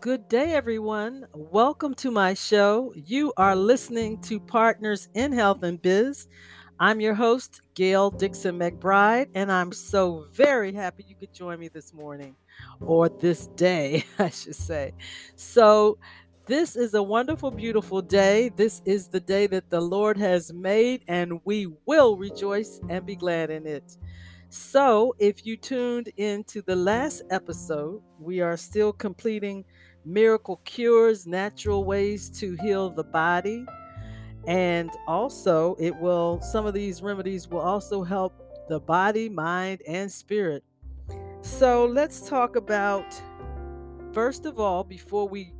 Good day, everyone. Welcome to my show. You are listening to Partners in Health and Biz. I'm your host, Gail Dixon McBride, and I'm so very happy you could join me this morning or this day, I should say. So, this is a wonderful, beautiful day. This is the day that the Lord has made, and we will rejoice and be glad in it. So, if you tuned into the last episode, we are still completing miracle cures, natural ways to heal the body. And also, it will, some of these remedies will also help the body, mind, and spirit. So, let's talk about, first of all, before we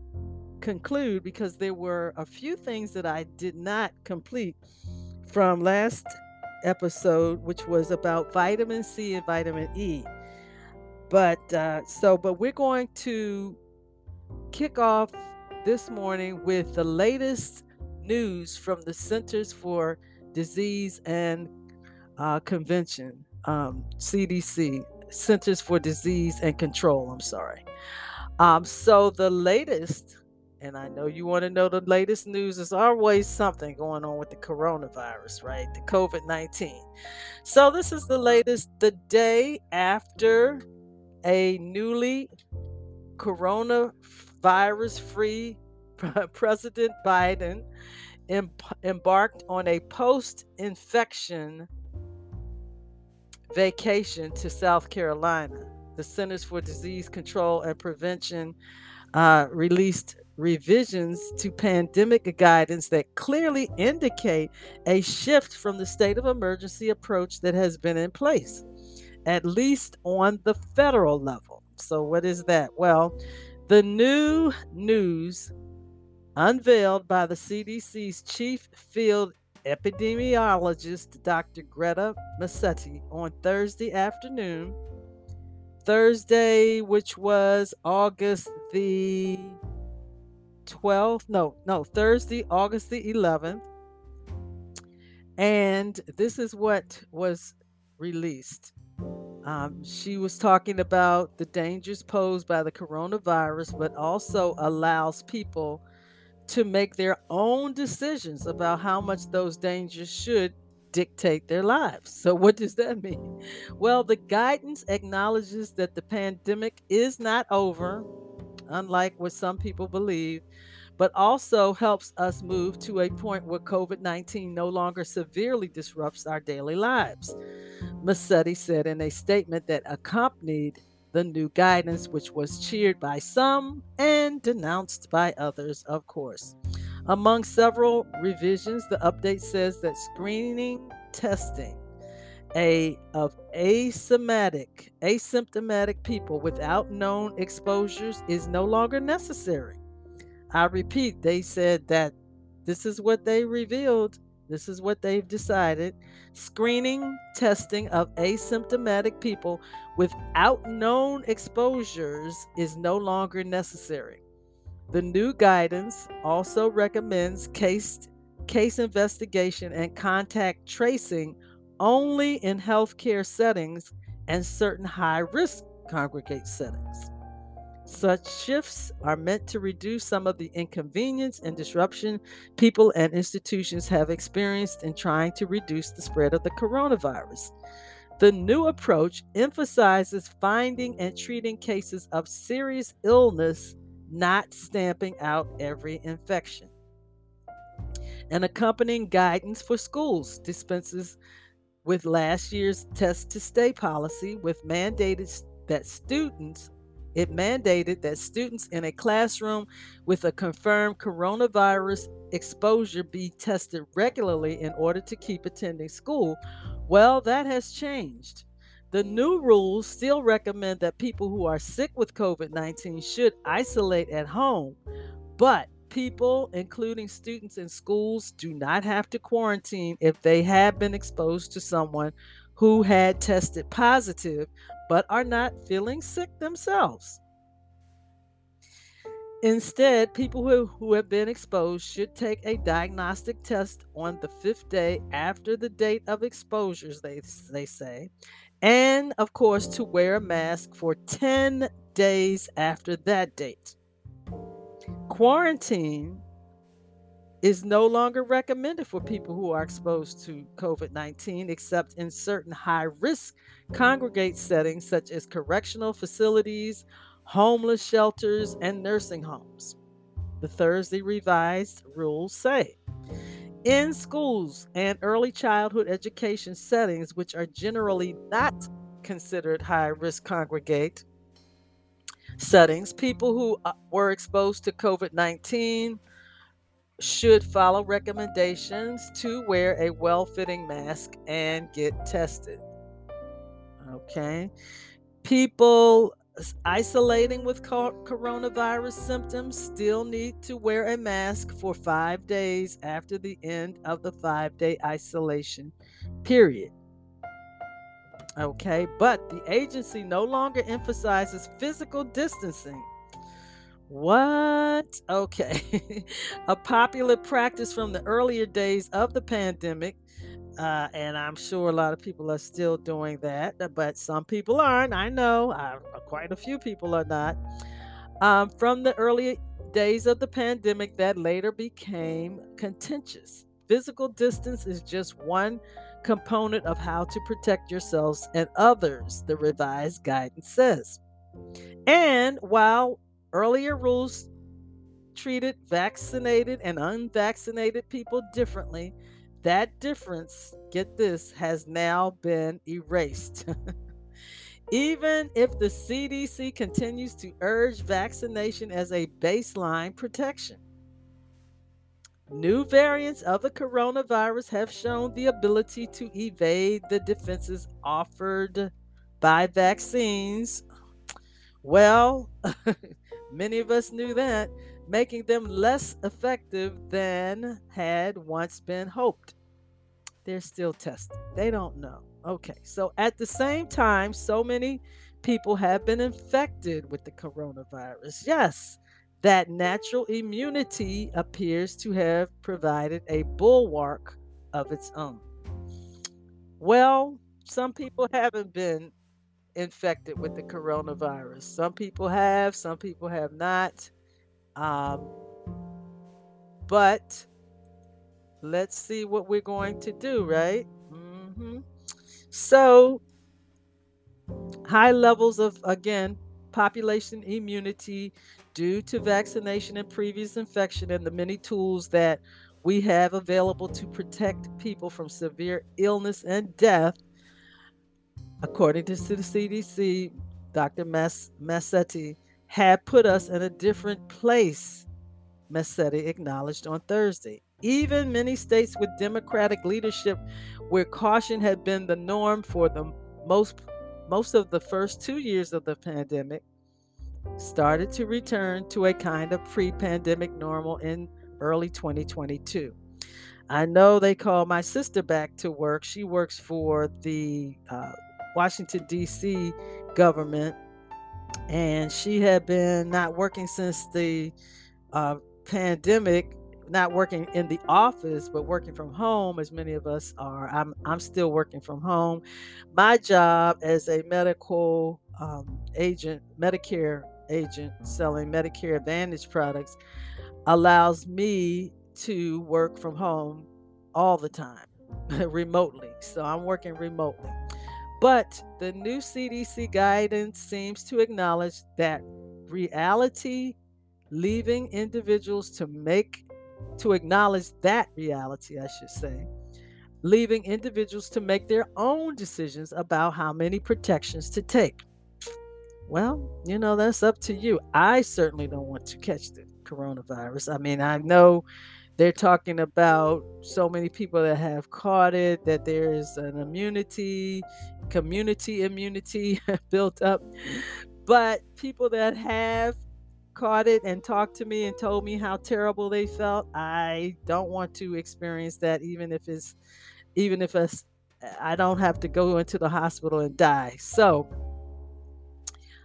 conclude, because there were a few things that I did not complete from last episode, which was about vitamin C and vitamin E. But uh, so, but we're going to kick off this morning with the latest news from the Centers for Disease and uh, Convention, um, CDC, Centers for Disease and Control. I'm sorry. Um, so the latest, and I know you want to know the latest news. There's always something going on with the coronavirus, right? The COVID 19. So this is the latest. The day after a newly coronavirus free President Biden em- embarked on a post infection vacation to South Carolina. The Centers for Disease Control and Prevention uh, released revisions to pandemic guidance that clearly indicate a shift from the state of emergency approach that has been in place, at least on the federal level. So, what is that? Well, the new news unveiled by the CDC's chief field epidemiologist, Dr. Greta Massetti, on Thursday afternoon. Thursday, which was August the 12th, no, no, Thursday, August the 11th. And this is what was released. Um, she was talking about the dangers posed by the coronavirus, but also allows people to make their own decisions about how much those dangers should dictate their lives. So, what does that mean? Well, the guidance acknowledges that the pandemic is not over, unlike what some people believe, but also helps us move to a point where COVID 19 no longer severely disrupts our daily lives. Massetti said in a statement that accompanied the new guidance, which was cheered by some and denounced by others, of course. Among several revisions, the update says that screening testing a of asymptomatic asymptomatic people without known exposures is no longer necessary. I repeat, they said that this is what they revealed. This is what they've decided. Screening testing of asymptomatic people without known exposures is no longer necessary. The new guidance also recommends case, case investigation and contact tracing only in healthcare settings and certain high risk congregate settings. Such shifts are meant to reduce some of the inconvenience and disruption people and institutions have experienced in trying to reduce the spread of the coronavirus. The new approach emphasizes finding and treating cases of serious illness, not stamping out every infection. An accompanying guidance for schools dispenses with last year's test to stay policy, with mandated that students it mandated that students in a classroom with a confirmed coronavirus exposure be tested regularly in order to keep attending school. Well, that has changed. The new rules still recommend that people who are sick with COVID 19 should isolate at home, but people, including students in schools, do not have to quarantine if they have been exposed to someone who had tested positive but are not feeling sick themselves. Instead, people who, who have been exposed should take a diagnostic test on the fifth day after the date of exposures, they, they say, and of course, to wear a mask for 10 days after that date. Quarantine is no longer recommended for people who are exposed to COVID 19, except in certain high risk congregate settings such as correctional facilities, homeless shelters, and nursing homes. The Thursday revised rules say in schools and early childhood education settings, which are generally not considered high risk congregate settings, people who uh, were exposed to COVID 19 should follow recommendations to wear a well fitting mask and get tested. Okay. People isolating with coronavirus symptoms still need to wear a mask for five days after the end of the five day isolation period. Okay, but the agency no longer emphasizes physical distancing what? Okay. a popular practice from the earlier days of the pandemic. Uh, and I'm sure a lot of people are still doing that, uh, but some people aren't. I know uh, quite a few people are not. Um, from the early days of the pandemic, that later became contentious. Physical distance is just one component of how to protect yourselves and others, the revised guidance says. And while Earlier rules treated vaccinated and unvaccinated people differently. That difference, get this, has now been erased. Even if the CDC continues to urge vaccination as a baseline protection. New variants of the coronavirus have shown the ability to evade the defenses offered by vaccines. Well, Many of us knew that, making them less effective than had once been hoped. They're still testing. They don't know. Okay, so at the same time, so many people have been infected with the coronavirus. Yes, that natural immunity appears to have provided a bulwark of its own. Well, some people haven't been infected with the coronavirus. Some people have, some people have not. Um, but let's see what we're going to do, right? Mm-hmm. So, high levels of, again, population immunity due to vaccination and previous infection, and the many tools that we have available to protect people from severe illness and death according to the CDC, Dr. Mas- Massetti had put us in a different place, Massetti acknowledged on Thursday. Even many states with Democratic leadership, where caution had been the norm for the most most of the first two years of the pandemic, started to return to a kind of pre-pandemic normal in early 2022. I know they called my sister back to work. She works for the uh, Washington, D.C. government. And she had been not working since the uh, pandemic, not working in the office, but working from home, as many of us are. I'm, I'm still working from home. My job as a medical um, agent, Medicare agent selling Medicare Advantage products, allows me to work from home all the time remotely. So I'm working remotely. But the new CDC guidance seems to acknowledge that reality, leaving individuals to make, to acknowledge that reality, I should say, leaving individuals to make their own decisions about how many protections to take. Well, you know, that's up to you. I certainly don't want to catch the coronavirus. I mean, I know they're talking about so many people that have caught it, that there's an immunity, community immunity built up. But people that have caught it and talked to me and told me how terrible they felt, I don't want to experience that, even if it's, even if it's, I don't have to go into the hospital and die. So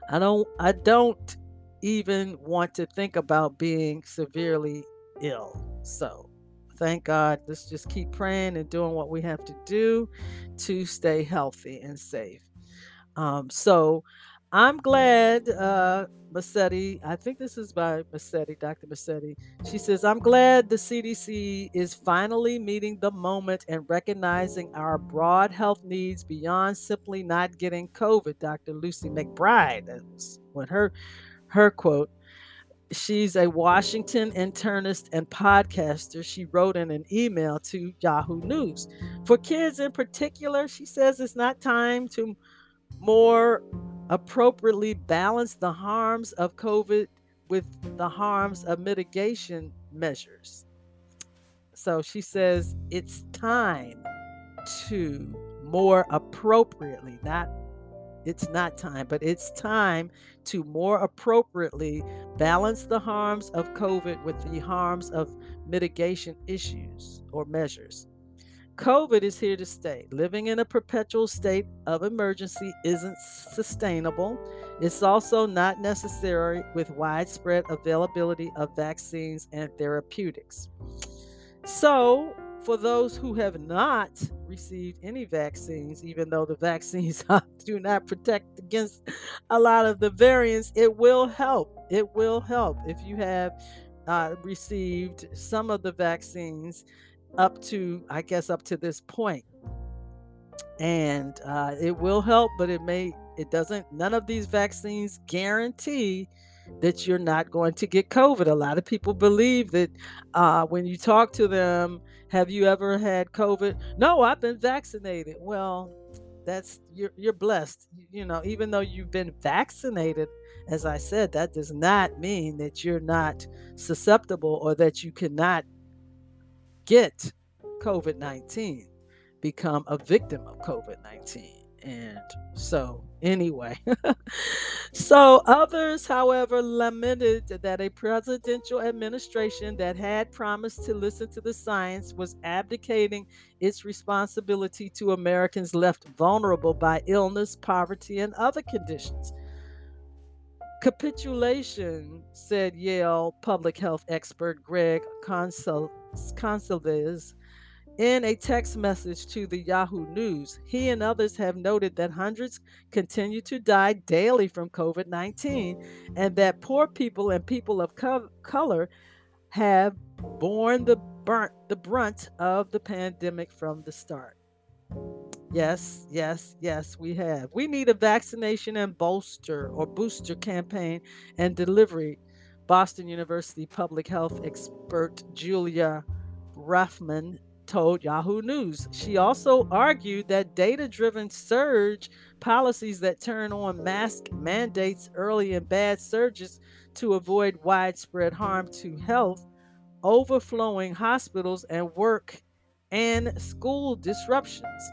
I don't, I don't even want to think about being severely ill. So thank God. Let's just keep praying and doing what we have to do to stay healthy and safe. Um, so I'm glad uh, Massetti, I think this is by Massetti, Dr. Massetti. She says, I'm glad the CDC is finally meeting the moment and recognizing our broad health needs beyond simply not getting COVID. Dr. Lucy McBride, that's what her her quote. She's a Washington internist and podcaster. She wrote in an email to Yahoo News. For kids in particular, she says it's not time to more appropriately balance the harms of COVID with the harms of mitigation measures. So she says it's time to more appropriately, not it's not time, but it's time to more appropriately balance the harms of COVID with the harms of mitigation issues or measures. COVID is here to stay. Living in a perpetual state of emergency isn't sustainable. It's also not necessary with widespread availability of vaccines and therapeutics. So, for those who have not received any vaccines, even though the vaccines do not protect against a lot of the variants, it will help. It will help if you have uh, received some of the vaccines up to, I guess, up to this point. And uh, it will help, but it may, it doesn't, none of these vaccines guarantee that you're not going to get COVID. A lot of people believe that uh, when you talk to them, have you ever had COVID? No, I've been vaccinated. Well, that's you're you're blessed. You know, even though you've been vaccinated, as I said, that does not mean that you're not susceptible or that you cannot get COVID 19, become a victim of COVID 19. And so, anyway, so others, however, lamented that a presidential administration that had promised to listen to the science was abdicating its responsibility to Americans left vulnerable by illness, poverty, and other conditions. Capitulation, said Yale public health expert Greg. Gonsalves in a text message to the Yahoo News. He and others have noted that hundreds continue to die daily from COVID 19 and that poor people and people of co- color have borne the, burnt, the brunt of the pandemic from the start. Yes, yes, yes, we have. We need a vaccination and bolster or booster campaign and delivery Boston University public health expert Julia Raifman told Yahoo News. She also argued that data driven surge policies that turn on mask mandates early in bad surges to avoid widespread harm to health, overflowing hospitals and work, and school disruptions.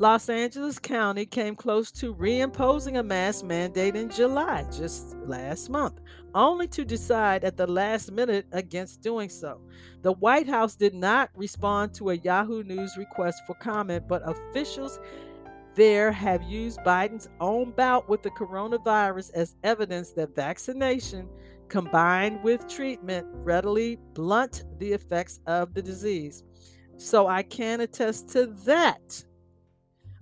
Los Angeles County came close to reimposing a mask mandate in July, just last month, only to decide at the last minute against doing so. The White House did not respond to a Yahoo News request for comment, but officials there have used Biden's own bout with the coronavirus as evidence that vaccination combined with treatment readily blunt the effects of the disease. So I can attest to that.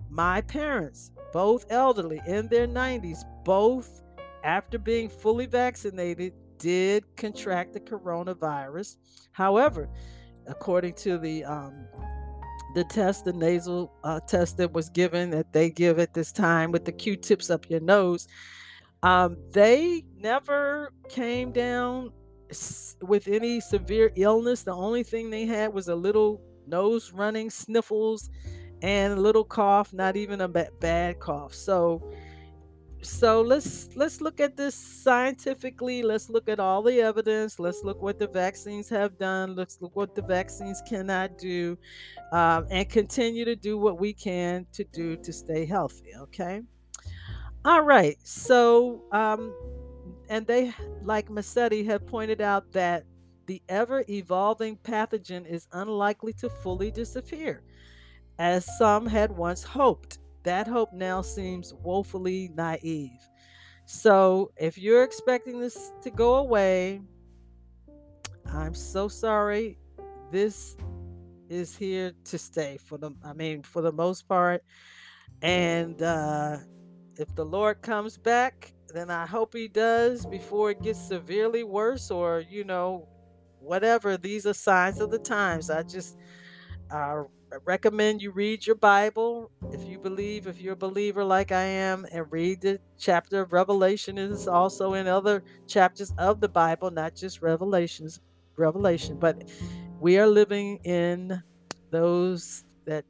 My parents, both elderly in their 90s, both after being fully vaccinated, did contract the coronavirus. However, according to the um, the test, the nasal uh, test that was given that they give at this time with the Q-tips up your nose, um, they never came down with any severe illness. The only thing they had was a little nose running, sniffles, and a little cough, not even a bad cough. So so let's let's look at this scientifically. Let's look at all the evidence. Let's look what the vaccines have done. Let's look what the vaccines cannot do um, and continue to do what we can to do to stay healthy okay? All right so um, and they like massetti have pointed out that the ever evolving pathogen is unlikely to fully disappear as some had once hoped. That hope now seems woefully naive. So, if you're expecting this to go away, I'm so sorry. This is here to stay for the I mean for the most part. And uh if the Lord comes back, then I hope he does before it gets severely worse or, you know, whatever. These are signs of the times. I just uh, recommend you read your Bible if you believe, if you're a believer like I am, and read the chapter of Revelation. It is also in other chapters of the Bible, not just Revelations, Revelation. But we are living in those that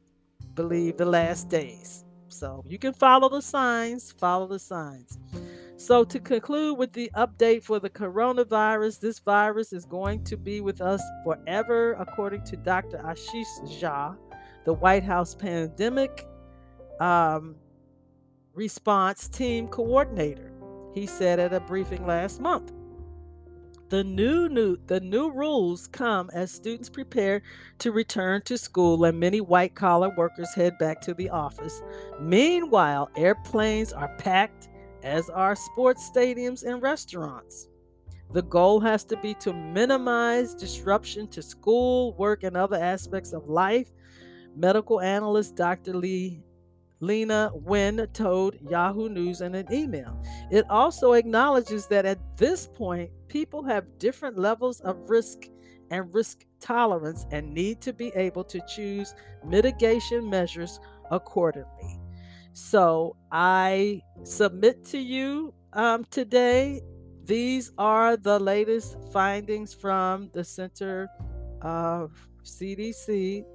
believe the last days. So you can follow the signs, follow the signs. So, to conclude with the update for the coronavirus, this virus is going to be with us forever, according to Dr. Ashish Jha, the White House pandemic um, response team coordinator. He said at a briefing last month. The new, new the new rules come as students prepare to return to school and many white collar workers head back to the office. Meanwhile, airplanes are packed as are sports stadiums and restaurants. The goal has to be to minimize disruption to school, work, and other aspects of life. Medical analyst Dr. Lee Leana Wen told Yahoo News in an email. It also acknowledges that at this point, people have different levels of risk and risk tolerance and need to be able to choose mitigation measures accordingly. So I submit to you um, today. These are the latest findings from the Center of CDC,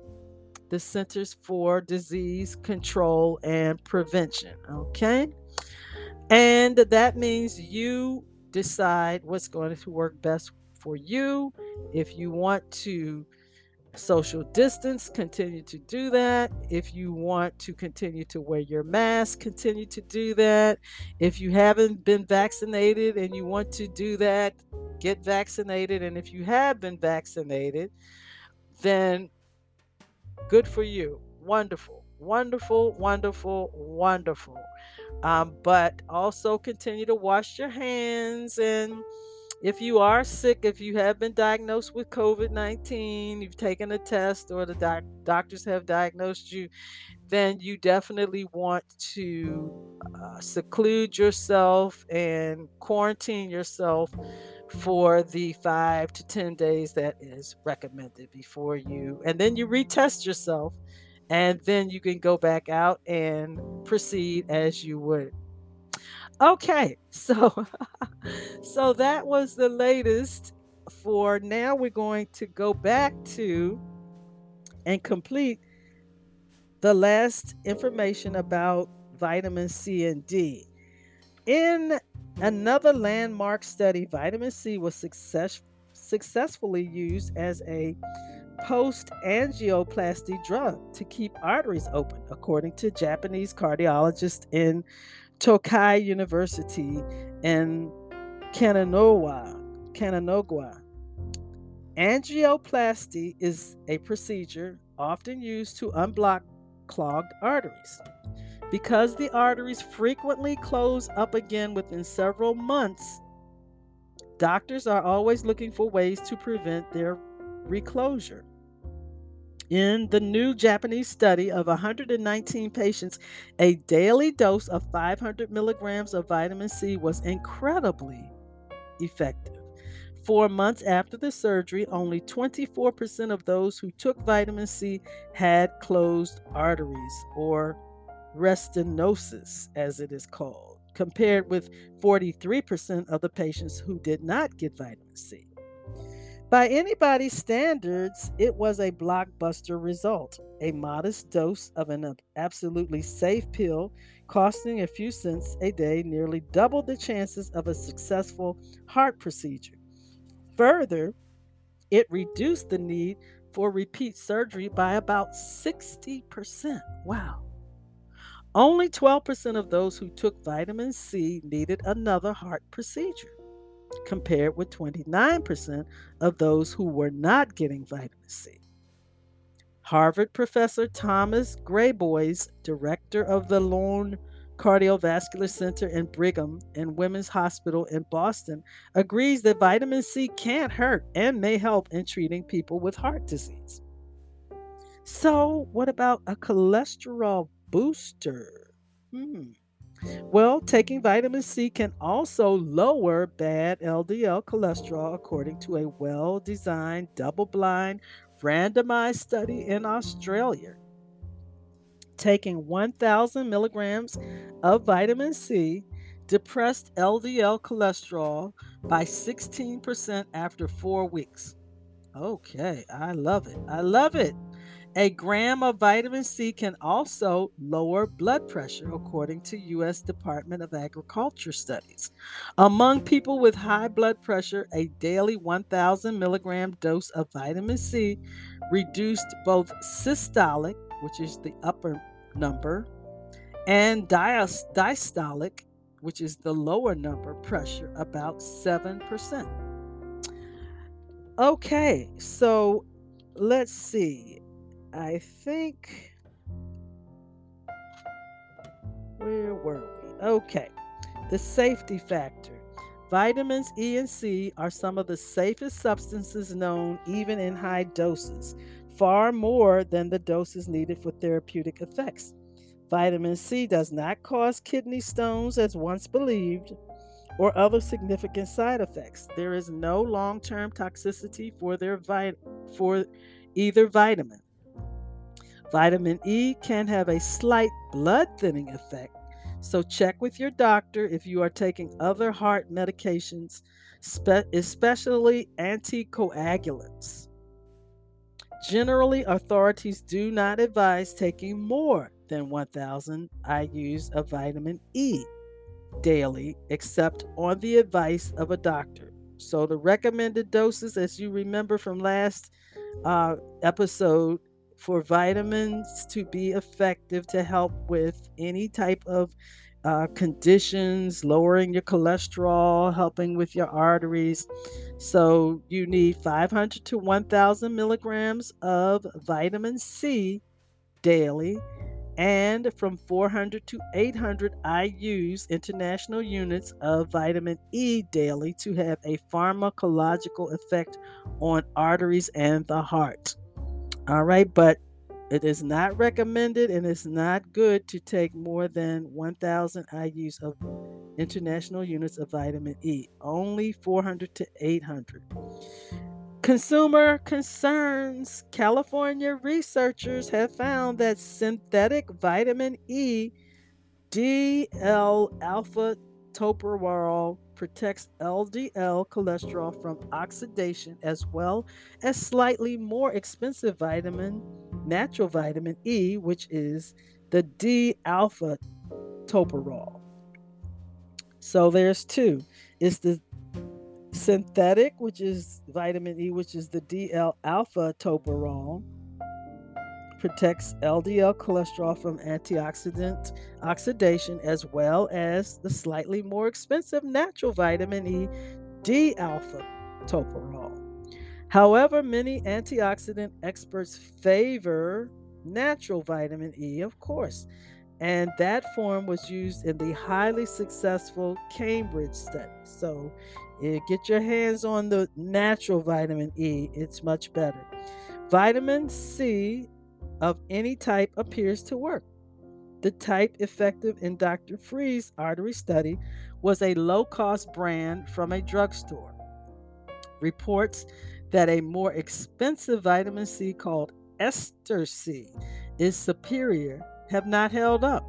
the Centers for Disease Control and Prevention. Okay. And that means you decide what's going to work best for you. If you want to social distance, continue to do that. If you want to continue to wear your mask, continue to do that. If you haven't been vaccinated and you want to do that, get vaccinated. And if you have been vaccinated, then good for you. Wonderful, wonderful, wonderful, wonderful. Um, but also continue to wash your hands and if you are sick, if you have been diagnosed with COVID 19, you've taken a test, or the doc- doctors have diagnosed you, then you definitely want to uh, seclude yourself and quarantine yourself for the five to 10 days that is recommended before you. And then you retest yourself, and then you can go back out and proceed as you would Okay, so so that was the latest for now we're going to go back to and complete the last information about vitamin C and D. In another landmark study, vitamin C was success, successfully used as a post angioplasty drug to keep arteries open, according to Japanese cardiologist in Tokai University in Kananoa, Kananogwa. Angioplasty is a procedure often used to unblock clogged arteries. Because the arteries frequently close up again within several months, doctors are always looking for ways to prevent their reclosure. In the new Japanese study of 119 patients, a daily dose of 500 milligrams of vitamin C was incredibly effective. Four months after the surgery, only 24% of those who took vitamin C had closed arteries, or restenosis, as it is called, compared with 43% of the patients who did not get vitamin C. By anybody's standards, it was a blockbuster result. A modest dose of an absolutely safe pill costing a few cents a day nearly doubled the chances of a successful heart procedure. Further, it reduced the need for repeat surgery by about 60%. Wow. Only 12% of those who took vitamin C needed another heart procedure compared with 29% of those who were not getting vitamin C. Harvard professor Thomas Graboys, director of the Lown Cardiovascular Center in Brigham and Women's Hospital in Boston, agrees that vitamin C can't hurt and may help in treating people with heart disease. So, what about a cholesterol booster? Hmm. Well, taking vitamin C can also lower bad LDL cholesterol, according to a well designed, double blind, randomized study in Australia. Taking 1,000 milligrams of vitamin C depressed LDL cholesterol by 16% after four weeks. Okay, I love it. I love it. A gram of vitamin C can also lower blood pressure, according to U.S. Department of Agriculture studies. Among people with high blood pressure, a daily 1,000 milligram dose of vitamin C reduced both systolic, which is the upper number, and diastolic, which is the lower number pressure, about 7%. Okay, so let's see. I think. Where were we? Okay. The safety factor. Vitamins E and C are some of the safest substances known, even in high doses, far more than the doses needed for therapeutic effects. Vitamin C does not cause kidney stones as once believed or other significant side effects. There is no long-term toxicity for their vit- for either vitamin. Vitamin E can have a slight blood thinning effect, so check with your doctor if you are taking other heart medications, especially anticoagulants. Generally, authorities do not advise taking more than 1,000 IUs of vitamin E daily, except on the advice of a doctor. So, the recommended doses, as you remember from last uh, episode, for vitamins to be effective to help with any type of uh, conditions, lowering your cholesterol, helping with your arteries. So you need 500 to 1,000 milligrams of vitamin C daily and from 400 to 800 IUs, international units of vitamin E daily to have a pharmacological effect on arteries and the heart. All right, but it is not recommended and it's not good to take more than 1,000 IUs of international units of vitamin E, only 400 to 800. Consumer concerns. California researchers have found that synthetic vitamin E, DL alpha topiramate protects LDL cholesterol from oxidation as well as slightly more expensive vitamin, natural vitamin E, which is the D alpha topiramate. So there's two. It's the synthetic, which is vitamin E, which is the DL alpha topiramate protects LDL cholesterol from antioxidant oxidation, as well as the slightly more expensive natural vitamin E, D alpha topiramate. However, many antioxidant experts favor natural vitamin E, of course, and that form was used in the highly successful Cambridge study. So, get your hands on the natural vitamin E, it's much better. Vitamin C of any type appears to work. The type effective in Dr. Freeh's artery study was a low cost brand from a drugstore. Reports that a more expensive vitamin C called Ester C is superior have not held up.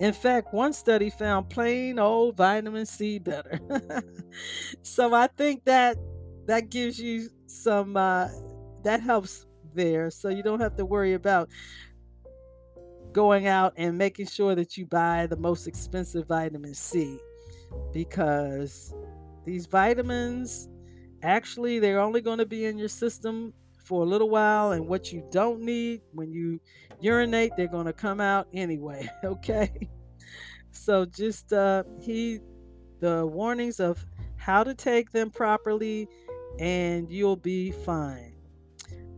In fact, one study found plain old vitamin C better. so I think that that gives you some uh, that helps there so you don't have to worry about going out and making sure that you buy the most expensive vitamin C because these vitamins actually they're only going to be in your system for a little while and what you don't need when you urinate they're going to come out anyway okay? So just uh heed the warnings of how to take them properly and you'll be fine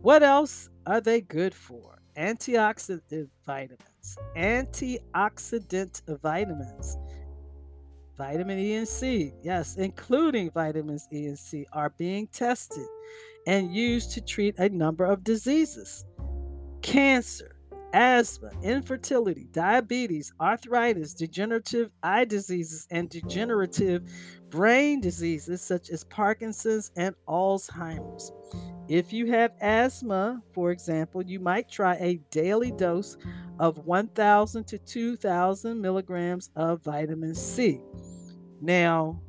what else are they good for? Antioxidant vitamins. Antioxidant vitamins. Vitamin E and C, yes, including vitamins E and C, are being tested and used to treat a number of diseases. cancer, asthma, infertility, diabetes, arthritis, degenerative eye diseases, and degenerative brain diseases such as Parkinson's and Alzheimer's. If you have asthma, for example, you might try a daily dose of 1,000 to 2,000 milligrams of vitamin C. Now,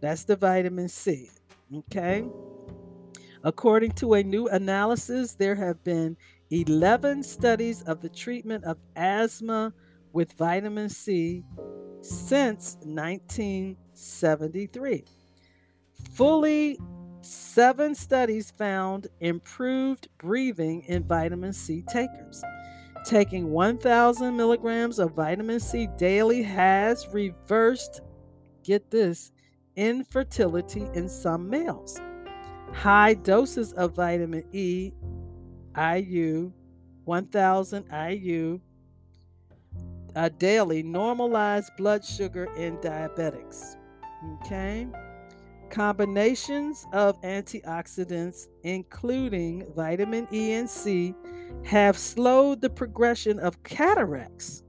that's the vitamin C. Okay. According to a new analysis, there have been 11 studies of the treatment of asthma with vitamin C since 1973. Fully seven studies found improved breathing in vitamin C takers. Taking 1,000 milligrams of vitamin C daily has reversed, get this, infertility in some males. High doses of vitamin E, IU, 1000 IU uh, daily normalize blood sugar in diabetics. Okay. Combinations of antioxidants, including vitamin E and C, have slowed the progression of cataracts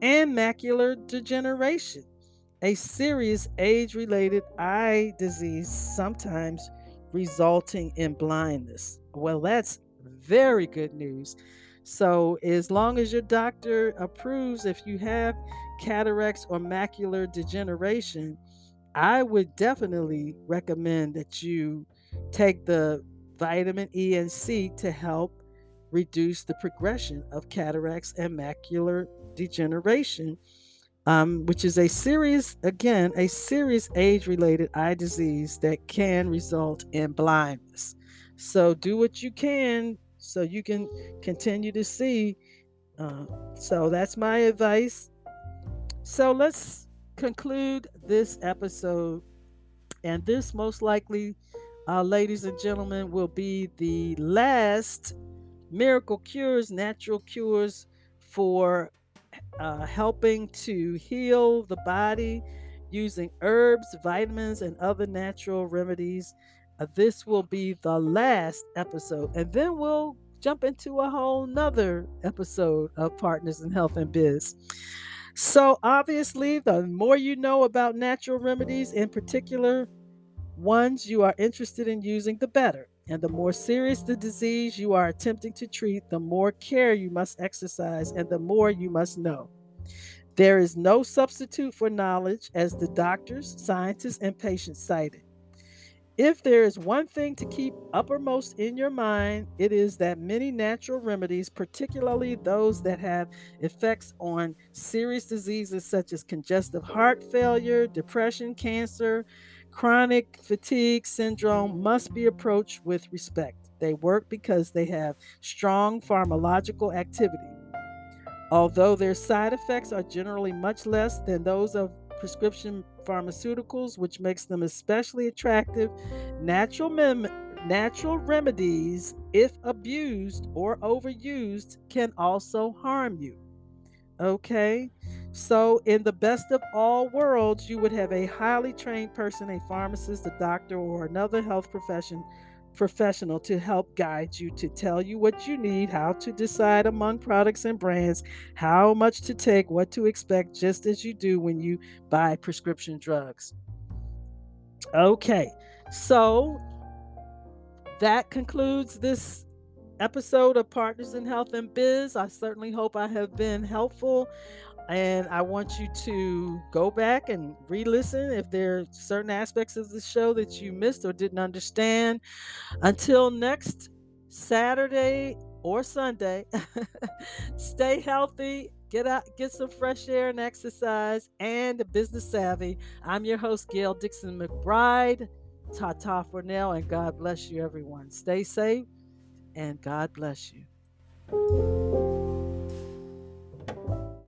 and macular degeneration, a serious age related eye disease, sometimes resulting in blindness. Well, that's very good news. So, as long as your doctor approves, if you have cataracts or macular degeneration, I would definitely recommend that you take the vitamin E and C to help reduce the progression of cataracts and macular degeneration, um, which is a serious, again, a serious age related eye disease that can result in blindness. So do what you can so you can continue to see. Uh, so that's my advice. So let's conclude this episode. And this, most likely, uh, ladies and gentlemen, will be the last miracle cures, natural cures for uh, helping to heal the body using herbs, vitamins, and other natural remedies. Uh, this will be the last episode, and then we'll jump into a whole nother episode of Partners in Health and Biz. So, obviously, the more you know about natural remedies, in particular ones you are interested in using, the better. And the more serious the disease you are attempting to treat, the more care you must exercise and the more you must know. There is no substitute for knowledge, as the doctors, scientists, and patients cited. If there is one thing to keep uppermost in your mind, it is that many natural remedies, particularly those that have effects on serious diseases such as congestive heart failure, depression, cancer, chronic fatigue syndrome, must be approached with respect. They work because they have strong pharmacological activity. Although their side effects are generally much less than those of prescription pharmaceuticals, which makes them especially attractive. Natural, mem- natural remedies, if abused or overused, can also harm you. Okay, so in the best of all worlds, you would have a highly trained person, a pharmacist, a doctor, or another health profession professional to help guide you to tell you what you need, how to decide among products and brands, how much to take, what to expect, just as you do when you buy prescription drugs. Okay, so that concludes this episode of Partners in Health and Biz. I certainly hope I have been helpful. And I want you to go back and re listen if there are certain aspects of the show that you missed or didn't understand. Until next Saturday or Sunday, stay healthy, get out, get some fresh air and exercise, and business savvy. I'm your host, Gail Dixon McBride. Ta ta for now, and God bless you, everyone. Stay safe, and God bless you.